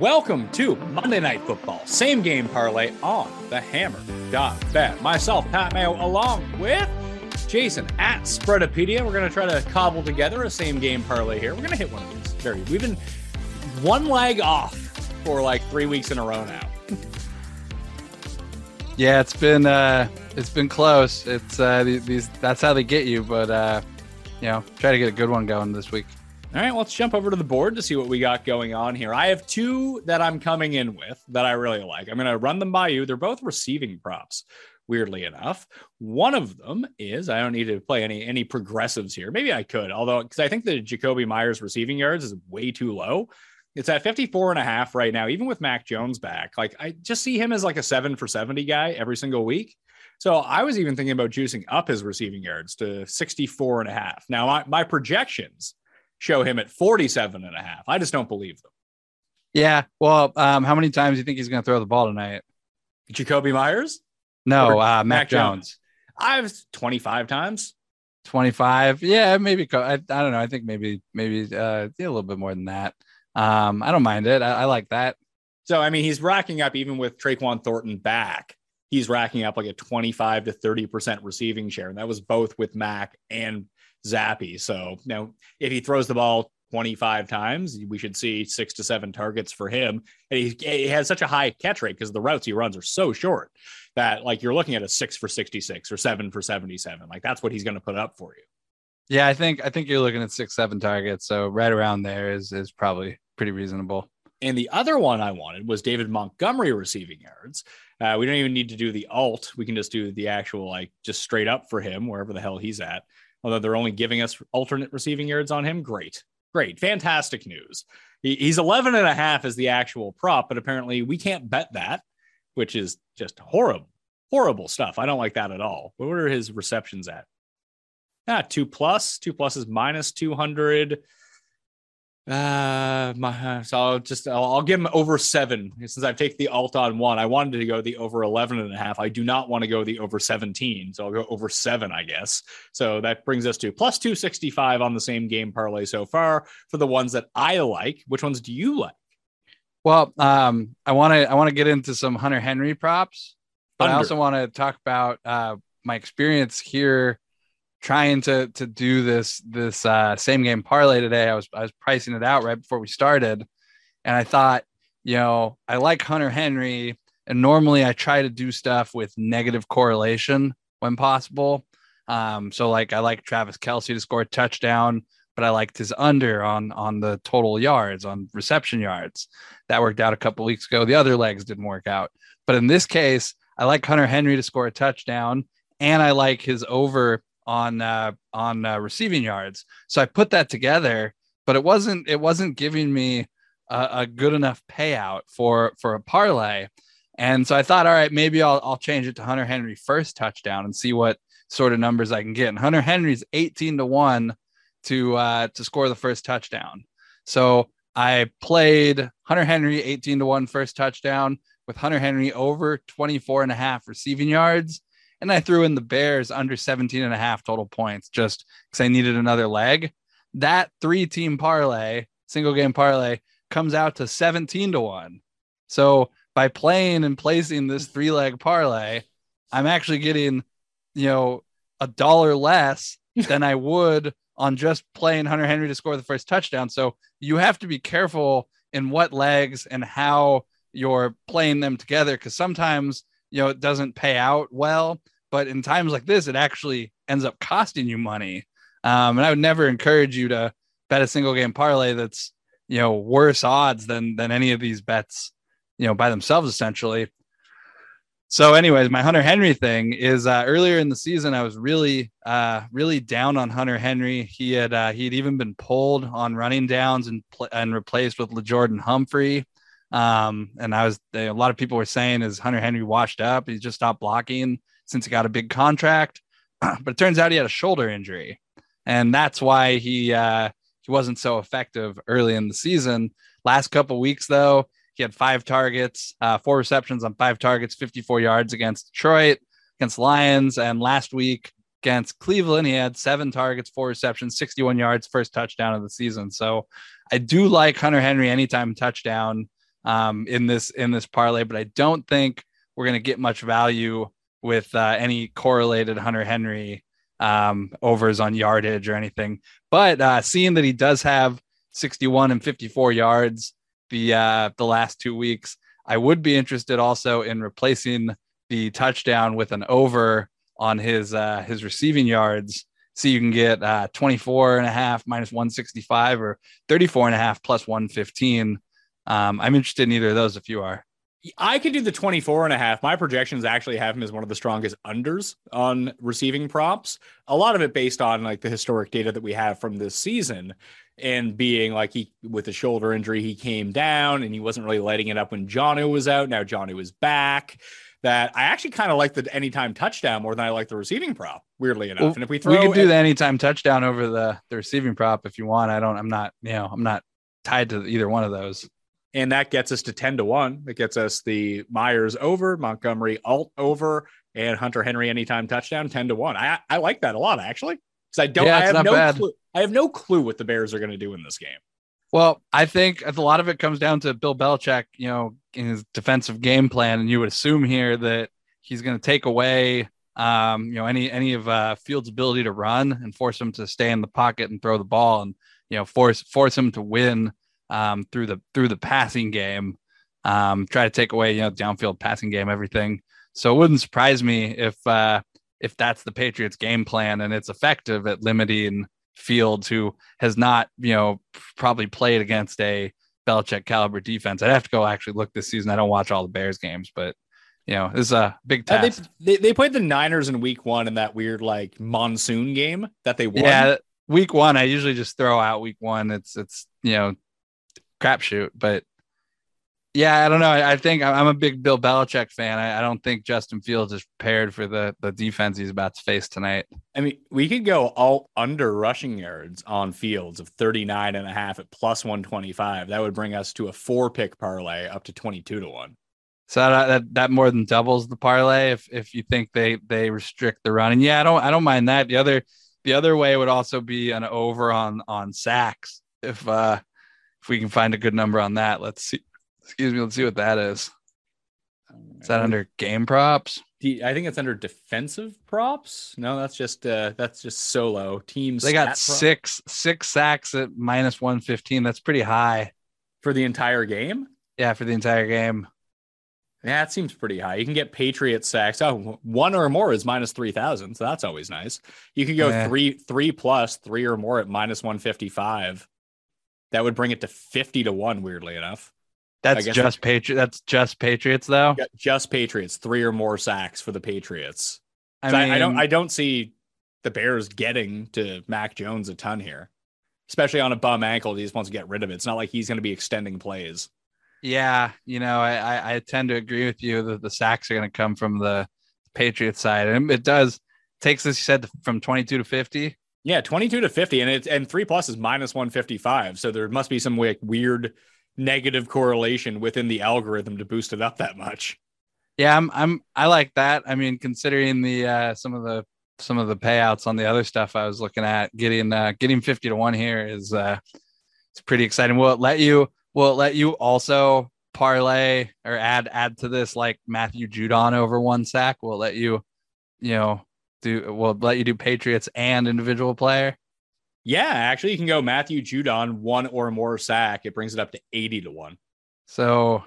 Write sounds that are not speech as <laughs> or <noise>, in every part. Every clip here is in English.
Welcome to Monday Night Football, same game parlay on the Hammer. Bet. Myself, Pat Mayo, along with Jason at Spreadopedia. We're going to try to cobble together a same game parlay here. We're going to hit one of these. Very. We've been one leg off for like three weeks in a row now. <laughs> Yeah, it's been uh it's been close. It's uh these that's how they get you, but uh you know, try to get a good one going this week. All right, let's jump over to the board to see what we got going on here. I have two that I'm coming in with that I really like. I'm going to run them by you. They're both receiving props, weirdly enough. One of them is I don't need to play any any progressives here. Maybe I could, although because I think the Jakobi Meyers receiving yards is way too low. It's at 54 and a half right now, even with Mac Jones back. Like I just see him as like a seven for 70 guy every single week. So I was even thinking about juicing up his receiving yards to 64 and a half. Now my, my projections show him at 47 and a half. I just don't believe them. Yeah. Well, um, how many times do you think he's going to throw the ball tonight? Jakobi Meyers? No, Or uh, Mac, Jones. Jones. I've 25 times. 25. Yeah, maybe. I, I don't know. I think maybe, maybe uh, yeah, a little bit more than that. Um, I don't mind it. I, I like that. So, I mean, he's racking up even with Tyquan Thornton back. He's racking up like a 25 to 30% receiving share. And that was both with Mac and Zappe. So now if he throws the ball 25 times, we should see six to seven targets for him. And he, he has such a high catch rate because the routes he runs are so short that like you're looking at a six for 66 or seven for 77. Like that's what he's going to put up for you. Yeah, I think I think you're looking at six, seven targets. So right around there is is probably pretty reasonable. And the other one I wanted was David Montgomery receiving yards. Uh, we don't even need to do the alt. We can just do the actual, like, just straight up for him, wherever the hell he's at. Although they're only giving us alternate receiving yards on him. Great. Great. Fantastic news. He, he's 11 and a half as the actual prop, but apparently we can't bet that, which is just horrible, horrible stuff. I don't like that at all. What are his receptions at? Ah, two plus. Two plus is minus 200. Uh, my, so I'll just I'll, I'll give him over seven since I've taken the alt on one. I wanted to go the over 11 and a half. I do not want to go the over 17, so I'll go over seven, I guess. So that brings us to plus 265 on the same game parlay so far for the ones that I like. Which ones do you like? Well, um, I want to I want to get into some Hunter Henry props, but I also want to talk about uh, my experience here trying to to do this this uh, same game parlay today. I was I was pricing it out right before we started, and I thought, you know, I like Hunter Henry, and normally I try to do stuff with negative correlation when possible. Um, so like I like Travis Kelce to score a touchdown, but I liked his under on on the total yards on reception yards. That worked out a couple weeks ago. The other legs didn't work out, but in this case, I like Hunter Henry to score a touchdown, and I like his over on uh, on uh, receiving yards. So I put that together, but it wasn't it wasn't giving me a, a good enough payout for for a parlay. And so I thought, all right, maybe I'll I'll change it to Hunter Henry first touchdown and see what sort of numbers I can get. And Hunter Henry's 18 to 1 to uh to score the first touchdown. So I played Hunter Henry 18 to 1 first touchdown with Hunter Henry over 24 and a half receiving yards. And I threw in the Bears under 17 and a half total points just because I needed another leg. That three team parlay, single game parlay, comes out to 17 to 1. So by playing and placing this three leg parlay, I'm actually getting, you know, a dollar less <laughs> than I would on just playing Hunter Henry to score the first touchdown. So you have to be careful in what legs and how you're playing them together because sometimes, you know, it doesn't pay out well. But in times like this, it actually ends up costing you money. Um, and I would never encourage you to bet a single game parlay that's, you know, worse odds than than any of these bets, you know, by themselves essentially. So, anyways, my Hunter Henry thing is uh, earlier in the season, I was really, uh, really down on Hunter Henry. He had uh, he had even been pulled on running downs and pl- and replaced with Lil'Jordan Humphrey. Um, and I was a lot of people were saying is Hunter Henry washed up? He just stopped blocking since he got a big contract. <clears throat> but it turns out he had a shoulder injury, and that's why he uh, he wasn't so effective early in the season. Last couple weeks though, he had five targets, uh, four receptions on five targets, 54 yards against Detroit, against Lions, and last week against Cleveland, he had seven targets, four receptions, 61 yards, first touchdown of the season. So I do like Hunter Henry anytime touchdown um, in this in this parlay, but I don't think we're going to get much value with uh, any correlated Hunter Henry um, overs on yardage or anything. But uh, seeing that he does have 61 and 54 yards the uh, the last two weeks, I would be interested also in replacing the touchdown with an over on his uh, his receiving yards. So you can get uh, 24 and a half minus 165 or 34 and a half plus 115. Um, I'm interested in either of those if you are. I could do the 24 and a half. My projections actually have him as one of the strongest unders on receiving props. A lot of it based on like the historic data that we have from this season and being like he with a shoulder injury, he came down and he wasn't really lighting it up when Jonnu was out. Now Jonnu was back. That I actually kind of like the anytime touchdown more than I like the receiving prop, weirdly enough. Well, and if we throw we could do the anytime touchdown over the the receiving prop if you want. I don't I'm not, you know, I'm not tied to either one of those and that gets us to 10 to 1 it gets us the meyers over montgomery alt over and hunter henry anytime touchdown 10 to 1 i i like that a lot actually. Because i don't yeah, i have no bad. clue i have no clue what the bears are going to do in this game. Well i think a lot of it comes down to bill belichick you know in his defensive game plan and you would assume here that he's going to take away um, you know any any of uh, Fields' ability to run and force him to stay in the pocket and throw the ball, and you know force force him to win um, through the through the passing game. Um, try to take away you know downfield passing game, everything. So it wouldn't surprise me if uh, if that's the Patriots' game plan and it's effective at limiting Fields, who has not you know probably played against a Belichick caliber defense. I'd have to go actually look this season. I don't watch all the Bears games, but you know, this is a big task. they, they, they played the Niners in week one in that weird like monsoon game that they won. Yeah, week one. I usually just throw out week one. It's it's you know crapshoot. But yeah, I don't know. I, I, think I'm a big Bill Belichick fan. I, I, don't think Justin Fields is prepared for the the defense he's about to face tonight. I mean, we could go all under rushing yards on Fields of 39 and a half at plus 125. That would bring us to a four pick parlay up to 22 to 1. So that, that, that more than doubles the parlay if if you think they they restrict the run. And yeah, I don't I don't mind that. The other the other way would also be an over on on sacks. If uh if we can find a good number on that, let's see. Excuse me. Let's see what that is. Is that under game props? I think it's under defensive props. No, that's just uh that's just solo teams. They got six six sacks at minus one fifteen. That's pretty high for the entire game. Yeah, for the entire game. Yeah, it seems pretty high. You can get Patriot sacks. Oh, one or more is minus three thousand, so that's always nice. You can go yeah. three three plus three or more at minus one fifty five. That would bring it to 50 to 1, weirdly enough. That's just Patriot. That's just Patriots, though. Just Patriots. Three or more sacks for the Patriots. I, mean, I, I, don't. I don't see the Bears getting to Mac Jones a ton here, especially on a bum ankle. He just wants to get rid of it. It's not like he's going to be extending plays. Yeah, you know, I, I tend to agree with you that the sacks are going to come from the Patriots side, and it does takes this you said from 22 to 50 yeah, 22 to 50 and it's and 3 plus is minus 155. So there must be some like weird negative correlation within the algorithm to boost it up that much. Yeah, I'm I'm I like that. I mean, considering the uh some of the some of the payouts on the other stuff I was looking at, getting uh getting 50 to 1 here is uh it's pretty exciting. Will it let you will it let you also parlay or add add to this like Matthew Judon over one sack? Will let you, you know, do will let you do Patriots and individual player? Yeah, actually, you can go Matthew Judon one or more sack. It brings it up to eighty to one. So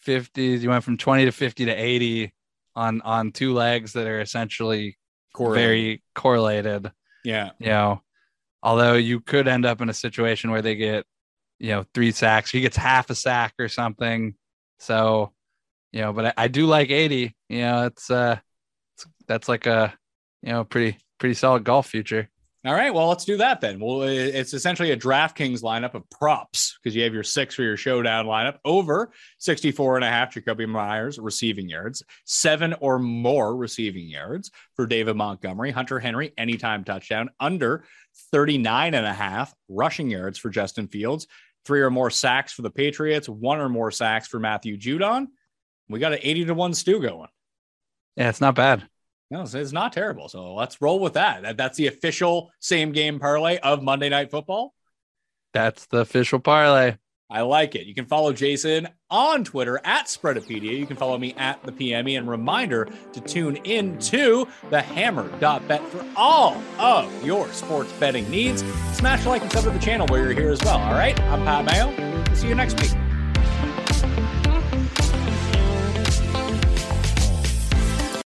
fifty, you went from twenty to fifty to eighty on on two legs that are essentially correlated. very correlated. Yeah, you know, although you could end up in a situation where they get you know three sacks, he gets half a sack or something. So you know, but I, I do like 80. You know, it's uh, it's, that's like a you know pretty pretty solid golf future. All right, well, let's do that then. Well, it's essentially a DraftKings lineup of props because you have your six for your showdown lineup over 64 and a half Jakobi Meyers receiving yards, seven or more receiving yards for David Montgomery, Hunter Henry, anytime touchdown, under 39 and a half rushing yards for Justin Fields, three or more sacks for the Patriots, one or more sacks for Matthew Judon. We got an 80 to 1 stew going. Yeah, it's not bad. No, it's not terrible. So let's roll with that. That's the official same game parlay of Monday Night Football. That's the official parlay. I like it. You can follow Jason on Twitter at Spreadopedia. You can follow me at the PME. And reminder to tune in to the hammer.bet for all of your sports betting needs. Smash like and sub to the channel while you're here as well. All right. I'm Pat Mayo. See you next week.